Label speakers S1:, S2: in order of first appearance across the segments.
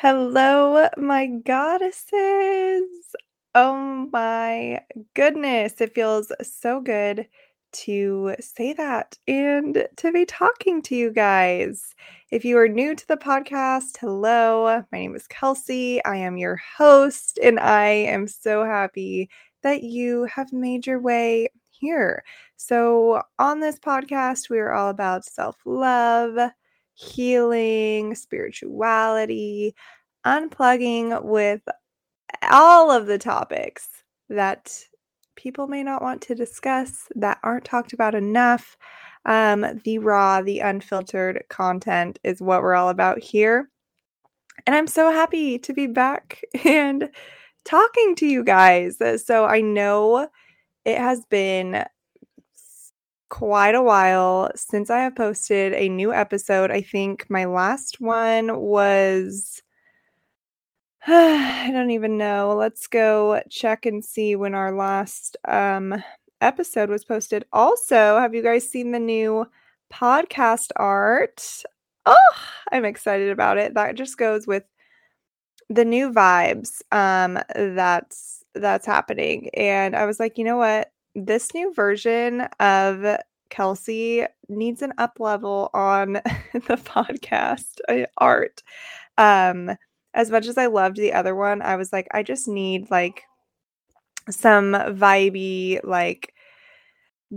S1: Hello, my goddesses. Oh my goodness. It feels so good to say that and to be talking to you guys. If you are new to the podcast, hello. My name is Kelsey. I am your host, and I am so happy that you have made your way here. So, on this podcast, we are all about self love, healing, spirituality, unplugging with all of the topics that people may not want to discuss that aren't talked about enough. Um, the raw, the unfiltered content is what we're all about here. And I'm so happy to be back and talking to you guys. So I know it has been quite a while since I have posted a new episode. I think my last one was I don't even know. Let's go check and see when our last um episode was posted. Also, have you guys seen the new podcast art? Oh, I'm excited about it. That just goes with the new vibes um that's that's happening. And I was like, you know what? This new version of Kelsey needs an up level on the podcast uh, art. Um as much as I loved the other one, I was like, I just need like some vibey, like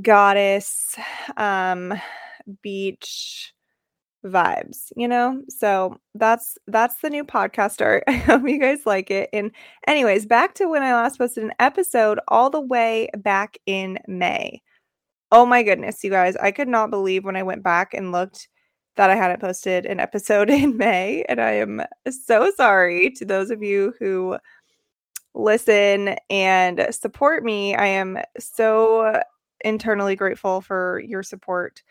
S1: goddess, um, beach vibes, you know? So that's that's the new podcast art. I hope you guys like it. And anyways, back to when I last posted an episode all the way back in May. Oh my goodness, you guys. I could not believe when I went back and looked that I hadn't posted an episode in May. And I am so sorry to those of you who listen and support me. I am so internally grateful for your support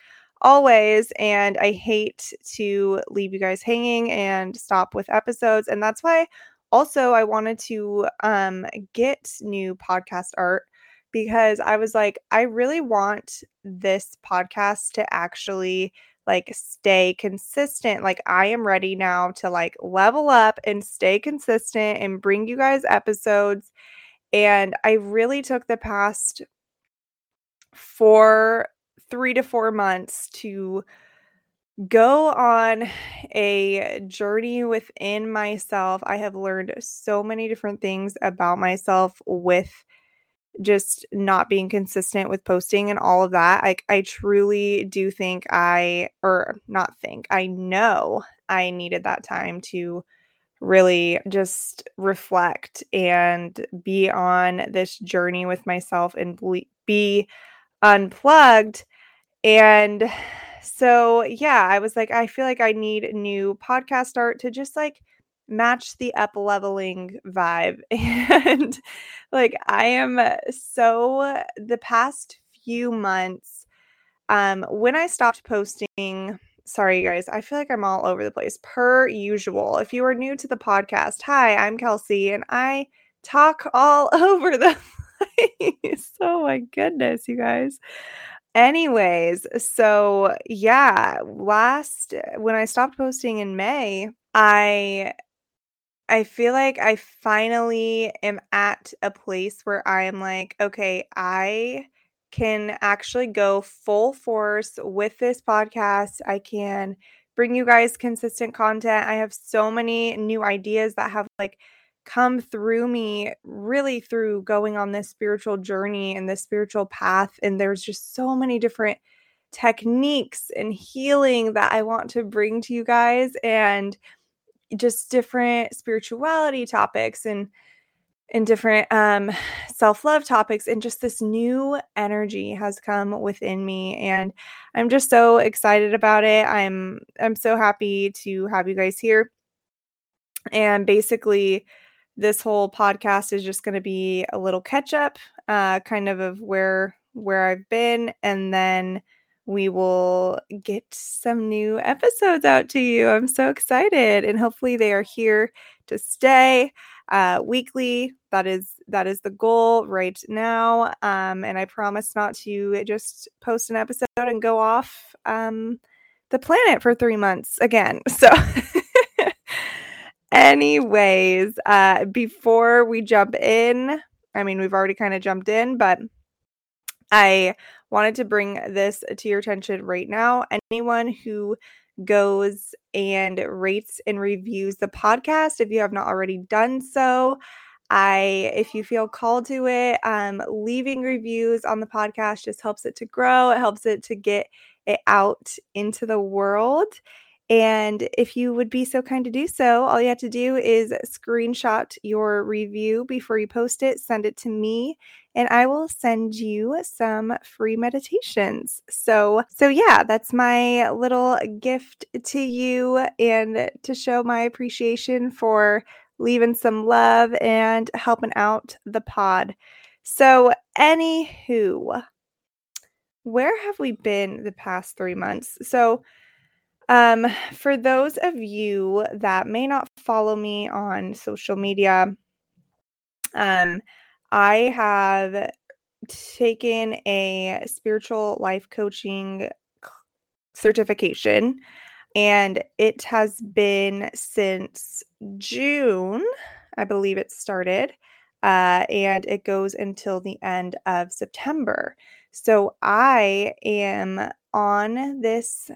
S1: always. And I hate to leave you guys hanging and stop with episodes. And that's why also I wanted to um, get new podcast art because I was like, I really want this podcast to actually like stay consistent. Like I am ready now to like level up and stay consistent and bring you guys episodes. And I really took the past four, three to four months to go on a journey within myself. I have learned so many different things about myself with just not being consistent with posting and all of that. I I truly do think I or not think, I know I needed that time to really just reflect and be on this journey with myself and be unplugged and so yeah, I was like I feel like I need new podcast art to just like match the up leveling vibe. And like I am so the past few months, um, when I stopped posting, sorry you guys, I feel like I'm all over the place per usual. If you are new to the podcast, hi, I'm Kelsey and I talk all over the place. oh my goodness, you guys. Anyways, so yeah, last when I stopped posting in May, I I feel like I finally am at a place where I am like, okay, I can actually go full force with this podcast. I can bring you guys consistent content. I have so many new ideas that have like come through me really through going on this spiritual journey and this spiritual path and there's just so many different techniques and healing that I want to bring to you guys and just different spirituality topics and and different um self-love topics and just this new energy has come within me and I'm just so excited about it. I'm I'm so happy to have you guys here. And basically this whole podcast is just going to be a little catch up uh kind of of where where I've been and then we will get some new episodes out to you. I'm so excited, and hopefully, they are here to stay. uh, weekly. That is that is the goal right now. Um, and I promise not to just post an episode and go off um, the planet for three months again. So. Anyways, uh, before we jump in, I mean, we've already kind of jumped in, but I wanted to bring this to your attention right now. Anyone who goes and rates and reviews the podcast, if you have not already done so, I, if you feel called to it, um, leaving reviews on the podcast just helps it to grow. It helps it to get it out into the world. And if you would be so kind to do so, all you have to do is screenshot your review before you post it, send it to me, and I will send you some free meditations. So, so yeah, that's my little gift to you and to show my appreciation for leaving some love and helping out the pod. So, anywho, where have we been the past three months? So, um, for those of you that may not follow me on social media, um, I have taken a spiritual life coaching certification, and it has been since June, I believe it started, uh, and it goes until the end of September. So I am on this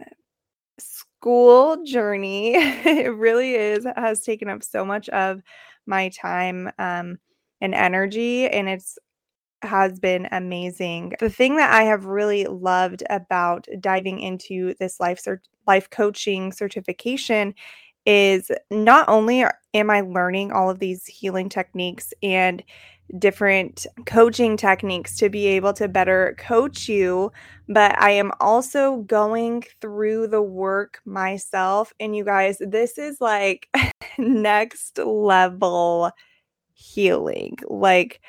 S1: school journey. it really is has taken up so much of my time um, and energy, and it's has been amazing. The thing that I have really loved about diving into this life cert- life coaching certification is not only am I learning all of these healing techniques and different coaching techniques to be able to better coach you, but I am also going through the work myself. And you guys, this is like next level healing. Like,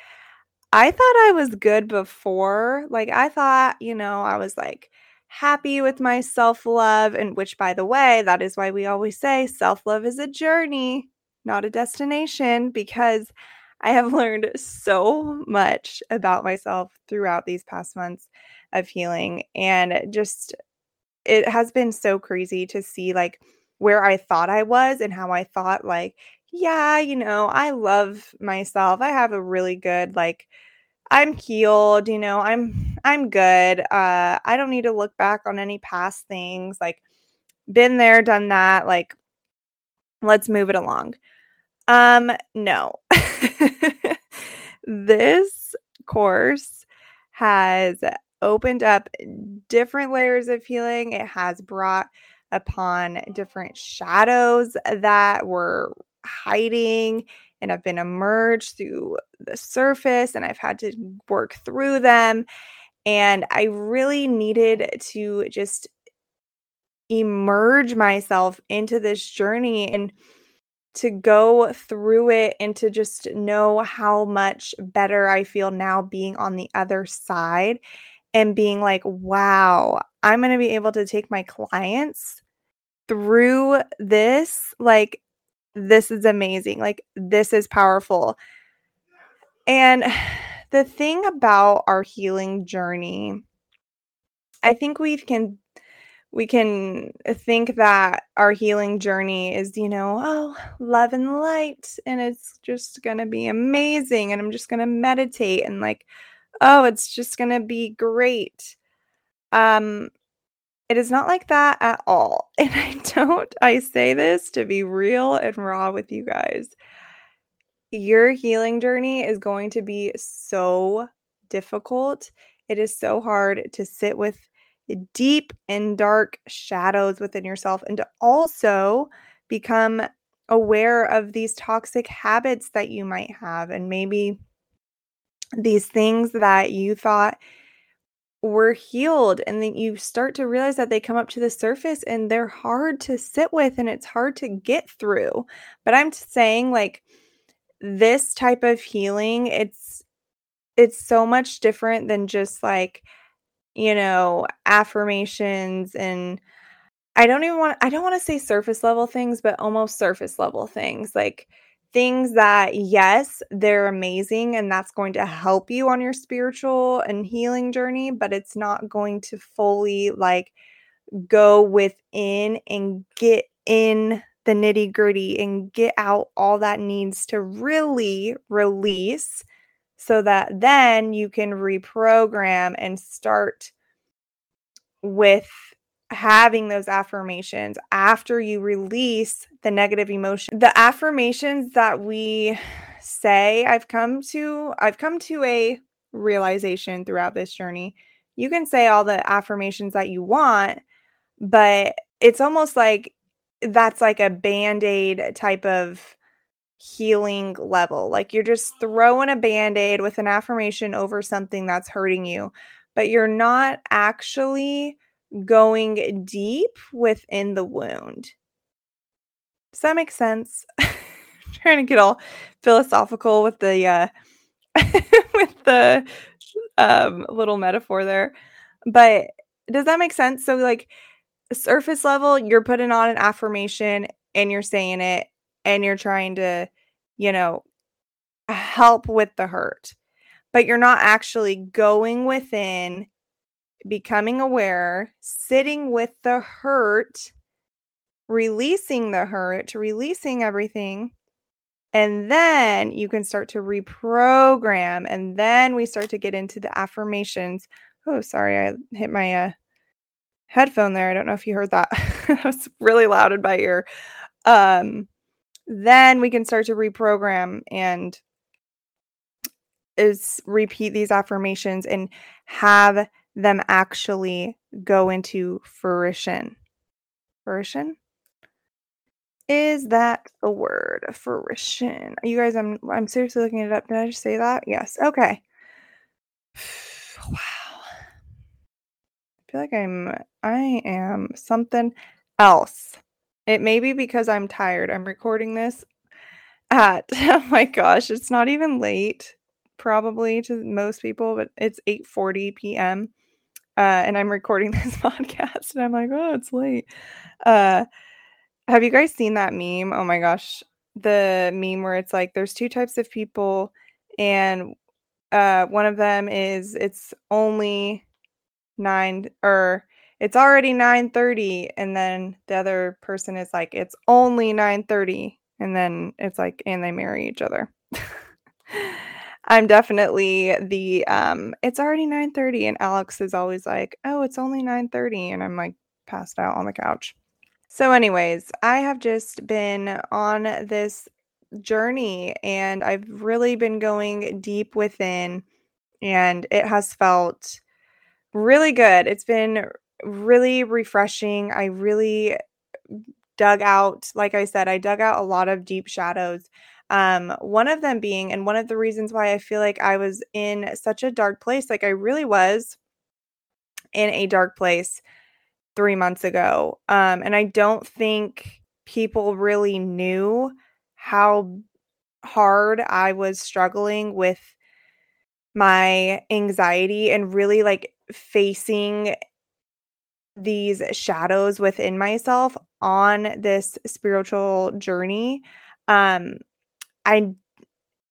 S1: I thought I was good before. Like, I thought, you know, I was like, happy with my self love. And which, by the way, that is why we always say self love is a journey, not a destination, because I have learned so much about myself throughout these past months of healing. And just, it has been so crazy to see like where I thought I was and how I thought, like, yeah, you know, I love myself. I have a really good, like, I'm healed, you know, I'm I'm good. Uh I don't need to look back on any past things. Like been there, done that. Like let's move it along. Um no. this course has opened up different layers of healing. It has brought upon different shadows that were hiding and have been emerged through the surface and I've had to work through them. And I really needed to just emerge myself into this journey and to go through it and to just know how much better I feel now being on the other side and being like, wow, I'm going to be able to take my clients through this like this is amazing. Like, this is powerful. And the thing about our healing journey, I think we can we can think that our healing journey is, you know, oh, love and light and it's just going to be amazing and I'm just going to meditate and like oh, it's just going to be great. Um it is not like that at all. And I don't, I say this to be real and raw with you guys. Your healing journey is going to be so difficult. It is so hard to sit with deep and dark shadows within yourself and to also become aware of these toxic habits that you might have and maybe these things that you thought were healed and then you start to realize that they come up to the surface and they're hard to sit with and it's hard to get through. But i'm saying like this type of healing it's it's so much different than just like you know affirmations and i don't even want i don't want to say surface level things but almost surface level things like things that, yes, they're amazing and that's going to help you on your spiritual and healing journey, but it's not going to fully like go within and get in the nitty gritty and get out all that needs to really release so that then you can reprogram and start with having those affirmations after you release the negative emotion. The affirmations that we say, I've come to I've come to a realization throughout this journey. You can say all the affirmations that you want, but it's almost like that's like a band-aid type of healing level. Like you're just throwing a band-aid with an affirmation over something that's hurting you, but you're not actually going deep within the wound. Does that make sense? trying to get all philosophical with the uh with the um little metaphor there. But does that make sense? So like surface level, you're putting on an affirmation and you're saying it and you're trying to, you know, help with the hurt. But you're not actually going within becoming aware, sitting with the hurt, releasing the hurt, releasing everything. And then you can start to reprogram. And then we start to get into the affirmations. Oh, sorry, I hit my uh, headphone there. I don't know if you heard that. that was really loud in my ear. Um, then we can start to reprogram and is repeat these affirmations and have them actually go into fruition. Fruition? Is that a word? Fruition. You guys, I'm I'm seriously looking it up. Did I just say that? Yes. Okay. wow. I feel like I'm I am something else. It may be because I'm tired. I'm recording this at oh my gosh, it's not even late probably to most people, but it's 8:40 p.m. Uh, and I'm recording this podcast and I'm like, oh, it's late. Uh, have you guys seen that meme? Oh my gosh. The meme where it's like there's two types of people, and uh, one of them is it's only nine or it's already 9:30 and then the other person is like it's only 9:30 and then it's like and they marry each other. I'm definitely the um it's already 9:30 and Alex is always like, "Oh, it's only nine 9:30." And I'm like passed out on the couch. So anyways, I have just been on this journey and I've really been going deep within and it has felt really good. It's been really refreshing. I really dug out, like I said, I dug out a lot of deep shadows um, one of them being, and one of the reasons why I feel like I was in such a dark place, like I really was in a dark place three months ago. Um, and I don't think people really knew how hard I was struggling with my anxiety and really like facing these shadows within myself on this spiritual journey um I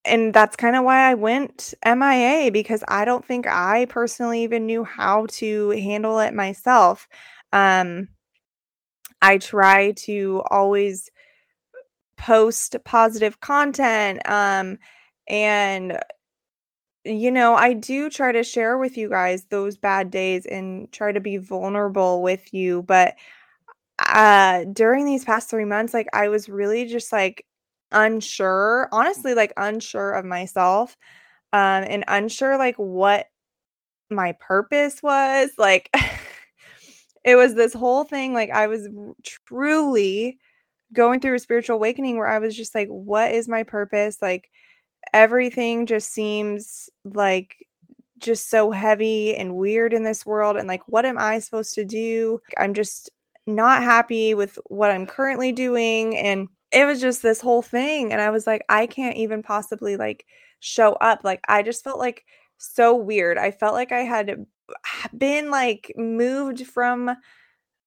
S1: and that's kind of why I went MIA because I don't think I personally even knew how to handle it myself. Um, I try to always post positive content um, and you know, I do try to share with you guys those bad days and try to be vulnerable with you, but uh during these past 3 months like I was really just like unsure, honestly, like unsure of myself, um, and unsure like what my purpose was. Like it was this whole thing, like I was truly going through a spiritual awakening where I was just like, what is my purpose? Like everything just seems like just so heavy and weird in this world and like what am I supposed to do? I'm just not happy with what I'm currently doing and it was just this whole thing and i was like i can't even possibly like show up like i just felt like so weird i felt like i had been like moved from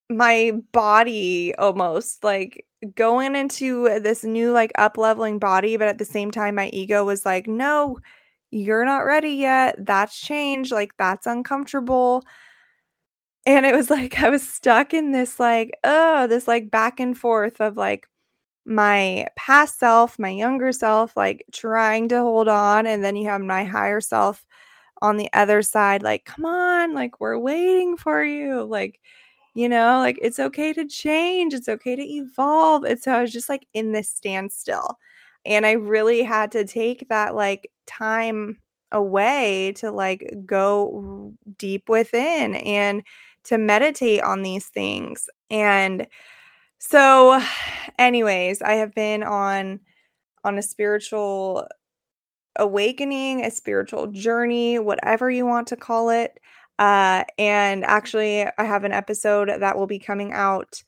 S1: my body almost like going into this new like up leveling body, but at the same time, my ego was like, no, you're not ready yet. That's change. Like, that's uncomfortable. And it was like I was stuck in this like, oh, this like back and forth of like my past self, my younger self, like trying to hold on. And then you have my higher self on the other side, like, come on, like, we're waiting for you. Like, you know, like it's okay to change, it's okay to evolve. And so I was just like in this standstill. And I really had to take that like time away to like go deep within and to meditate on these things. And so anyways, I have been on on a spiritual awakening, a spiritual journey, whatever you want to call it. Uh, and actually, I have an episode that will be coming out.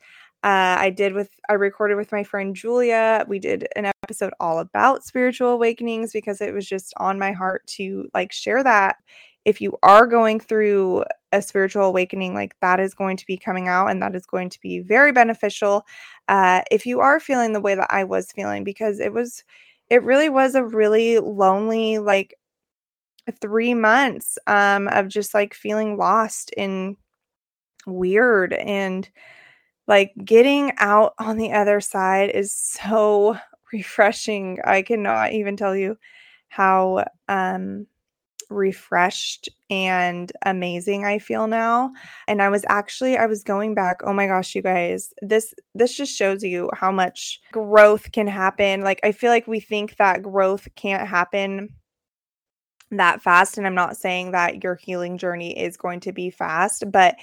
S1: Uh, I did with, I recorded with my friend Julia. We did an episode all about spiritual awakenings because it was just on my heart to like share that. If you are going through a spiritual awakening, like that is going to be coming out and that is going to be very beneficial. Uh, if you are feeling the way that I was feeling, because it was, it really was a really lonely, like three months um, of just like feeling lost and weird and like getting out on the other side is so refreshing. I cannot even tell you how um refreshed and amazing I feel now. And I was actually I was going back, oh my gosh, you guys, this this just shows you how much growth can happen. Like I feel like we think that growth can't happen that fast. And I'm not saying that your healing journey is going to be fast, but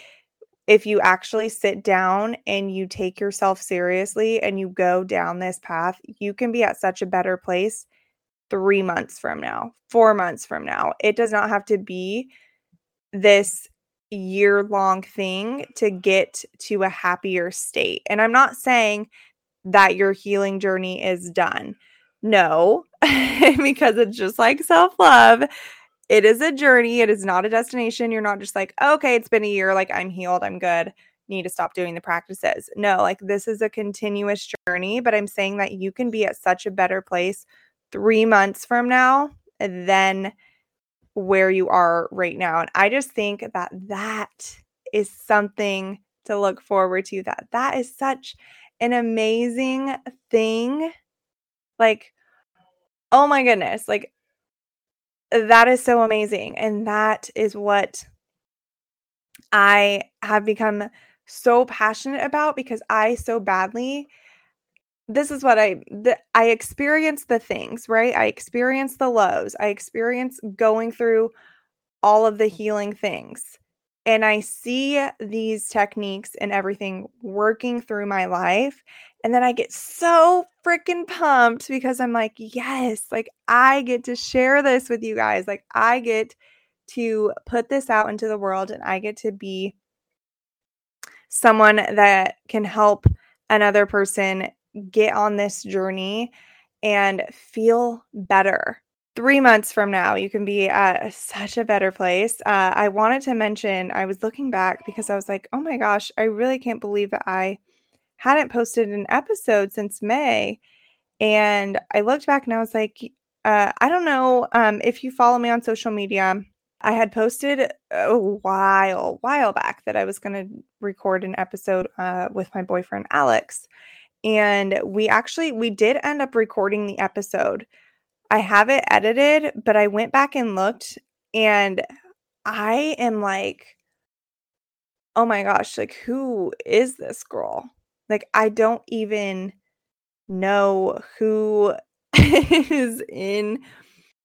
S1: if you actually sit down and you take yourself seriously and you go down this path, you can be at such a better place three months from now, four months from now. It does not have to be this year long thing to get to a happier state. And I'm not saying that your healing journey is done. No, because it's just like self love. It is a journey. It is not a destination. You're not just like, okay, it's been a year. Like, I'm healed. I'm good. Need to stop doing the practices. No, like, this is a continuous journey. But I'm saying that you can be at such a better place three months from now than where you are right now. And I just think that that is something to look forward to. That that is such an amazing thing like, oh my goodness, like that is so amazing. And that is what I have become so passionate about because I so badly this is what I the, I experience the things, right? I experience the lows. I experience going through all of the healing things and I see these techniques and everything working through my life. And then I get so freaking pumped because I'm like, yes, like I get to share this with you guys. Like I get to put this out into the world and I get to be someone that can help another person get on this journey and feel better three months from now, you can be at such a better place. Uh, I wanted to mention, I was looking back because I was like, oh my gosh, I really can't believe that I hadn't posted an episode since May. And I looked back and I was like, uh, I don't know um, if you follow me on social media. I had posted a while, while back that I was going to record an episode uh, with my boyfriend Alex, and we actually we did end up recording the episode. I have it edited, but I went back and looked and I am like, oh my gosh, like who is this girl? Like I don't even know who is in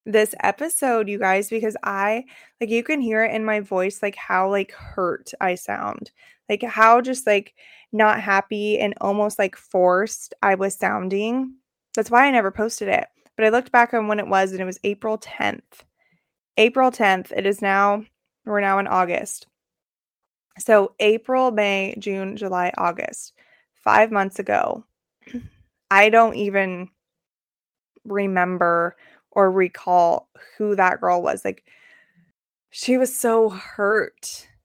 S1: this episode, you guys, because I like you can hear it in my voice, like how like hurt I sound, like how just like not happy and almost like forced I was sounding. That's why I never posted it. But I looked back on when it was and it was April 10th. April 10th. It is now, we're now in August. So April, May, June, July, August. Five months ago. I don't even remember or recall who that girl was. Like, she was so hurt.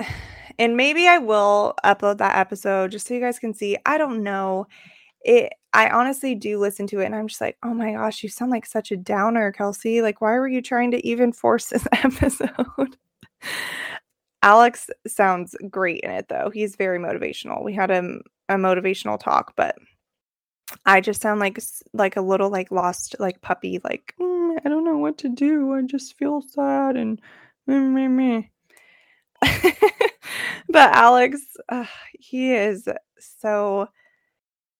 S1: And maybe I will upload that episode just so you guys can see. I don't know it I honestly do listen to it and I'm just like, "Oh my gosh, you sound like such a downer, Kelsey. Like why were you trying to even force this episode?" Alex sounds great in it though. He's very motivational. We had a, a motivational talk, but I just sound like like a little like lost like puppy like mm, I don't know what to do. I just feel sad and meh, meh, meh. but Alex, uh, he is so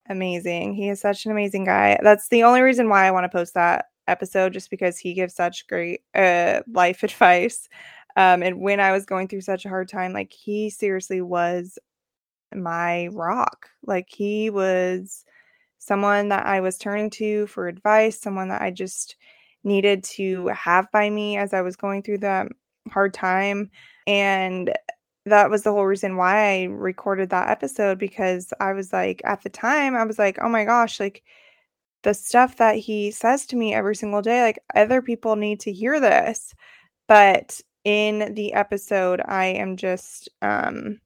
S1: amazing. He is such an amazing guy. That's the only reason why I want to post that episode, just because he gives such great uh, life advice. Um, and when I was going through such a hard time, like he seriously was my rock. Like he was someone that I was turning to for advice, someone that I just needed to have by me as I was going through that hard time. And that was the whole reason why I recorded that episode because I was like, at the time, I was like, oh my gosh, like the stuff that he says to me every single day, like other people need to hear this. But in the episode, I am just, um,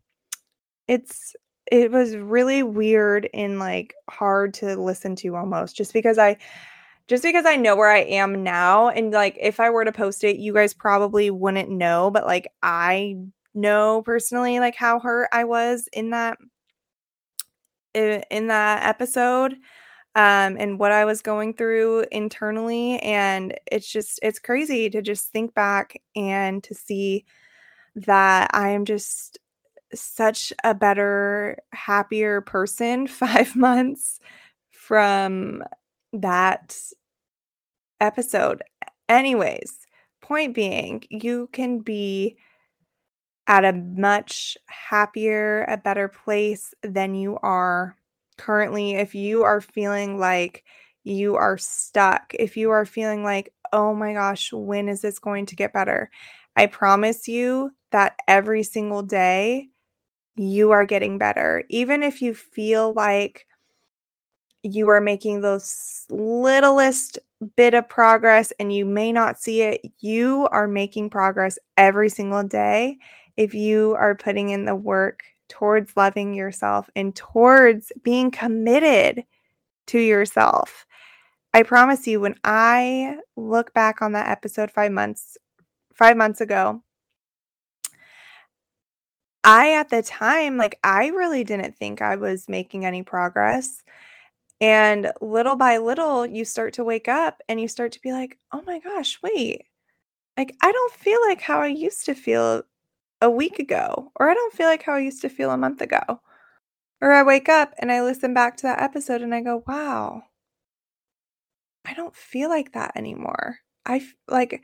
S1: it's, it was really weird and like hard to listen to almost just because I, just because I know where I am now and like if I were to post it you guys probably wouldn't know but like I know personally like how hurt I was in that in that episode um and what I was going through internally and it's just it's crazy to just think back and to see that I am just such a better happier person 5 months from that episode. Anyways point being you can be at a much happier, a better place than you are currently. If you are feeling like you are stuck, if you are feeling like, oh my gosh, when is this going to get better? I promise you that every single day you are getting better. Even if you feel like you are making those littlest bit of progress and you may not see it, you are making progress every single day if you are putting in the work towards loving yourself and towards being committed to yourself. I promise you, when I look back on that episode five months, five months ago, I at the time, like, I really didn't think I was making any progress. And little by little, you start to wake up and you start to be like, oh my gosh, wait, like, I don't feel like how I used to feel a week ago, or I don't feel like how I used to feel a month ago. Or I wake up and I listen back to that episode and I go, wow, I don't feel like that anymore. I like,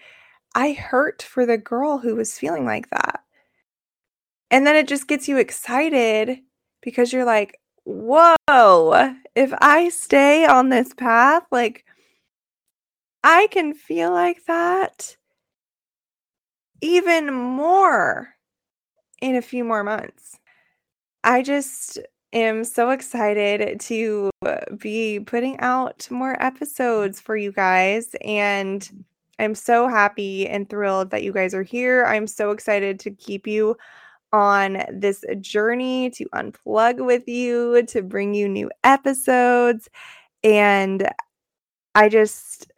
S1: I hurt for the girl who was feeling like that. And then it just gets you excited because you're like, whoa, if I stay on this path, like, I can feel like that even more in a few more months. I just am so excited to be putting out more episodes for you guys. And I'm so happy and thrilled that you guys are here. I'm so excited to keep you on this journey to unplug with you, to bring you new episodes. And I just,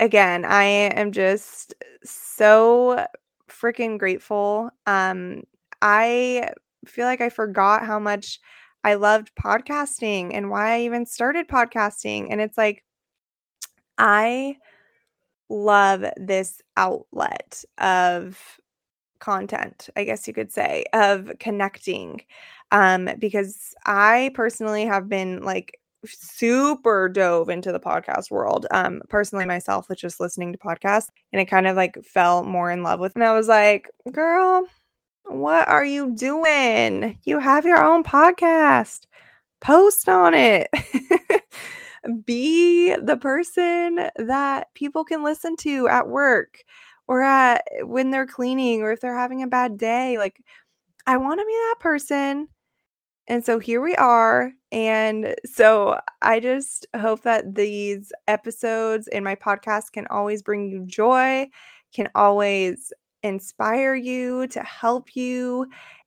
S1: again, I am just so freaking grateful um I feel like I forgot how much I loved podcasting and why I even started podcasting. And it's like, I love this outlet of content, I guess you could say, of connecting. Um, because I personally have been like super dove into the podcast world. Um, personally myself was just listening to podcasts and it kind of like fell more in love with. And I was like, girl, what are you doing? You have your own podcast. Post on it. Be the person that people can listen to at work or at when they're cleaning or if they're having a bad day. Like I want to be that person. And so here we are. And so I just hope that these episodes in my podcast can always bring you joy, can always inspire you, to help you,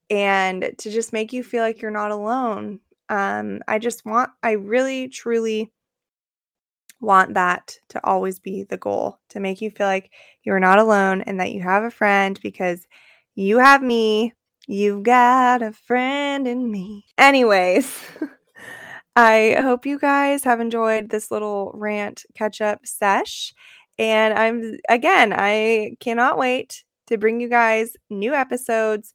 S1: and to just make you feel like you're not alone. Um, I just want, I really, truly want that to always be the goal to make you feel like you're not alone and that you have a friend because you have me. You've got a friend in me. Anyways, I hope you guys have enjoyed this little rant catch up sesh. And I'm, again, I cannot wait to bring you guys new episodes.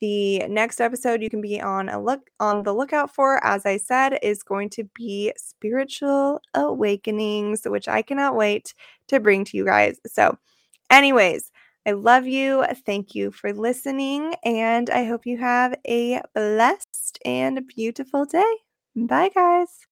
S1: The next episode you can be on a look on the lookout for, as I said, is going to be spiritual awakenings, which I cannot wait to bring to you guys. So, anyways, I love you. Thank you for listening, and I hope you have a blessed and beautiful day. Bye, guys.